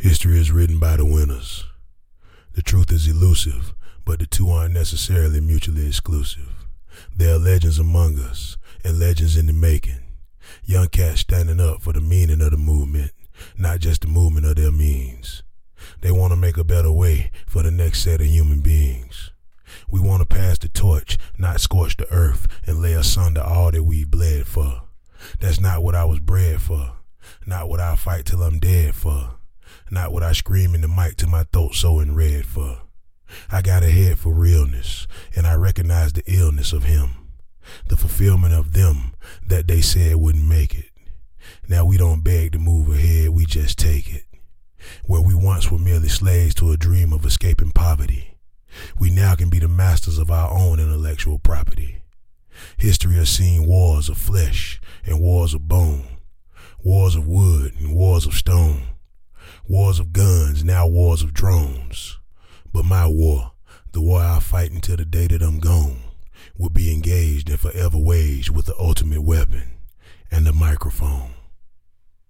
History is written by the winners. The truth is elusive, but the two aren't necessarily mutually exclusive. There are legends among us and legends in the making. Young cats standing up for the meaning of the movement, not just the movement of their means. They want to make a better way for the next set of human beings. We want to pass the torch, not scorch the earth and lay asunder all that we've bled for. That's not what I was bred for. Not what I'll fight till I'm dead for. Not what I scream in the mic to my throat so in red for. I got a head for realness, and I recognize the illness of him. The fulfillment of them that they said wouldn't make it. Now we don't beg to move ahead, we just take it. Where we once were merely slaves to a dream of escaping poverty, we now can be the masters of our own intellectual property. History has seen wars of flesh and wars of bone, wars of wood and wars of stone, wars of guns, now wars of drones. But my war, the war I'll fight until the day that I'm gone, will be engaged and forever waged with the ultimate weapon and the microphone.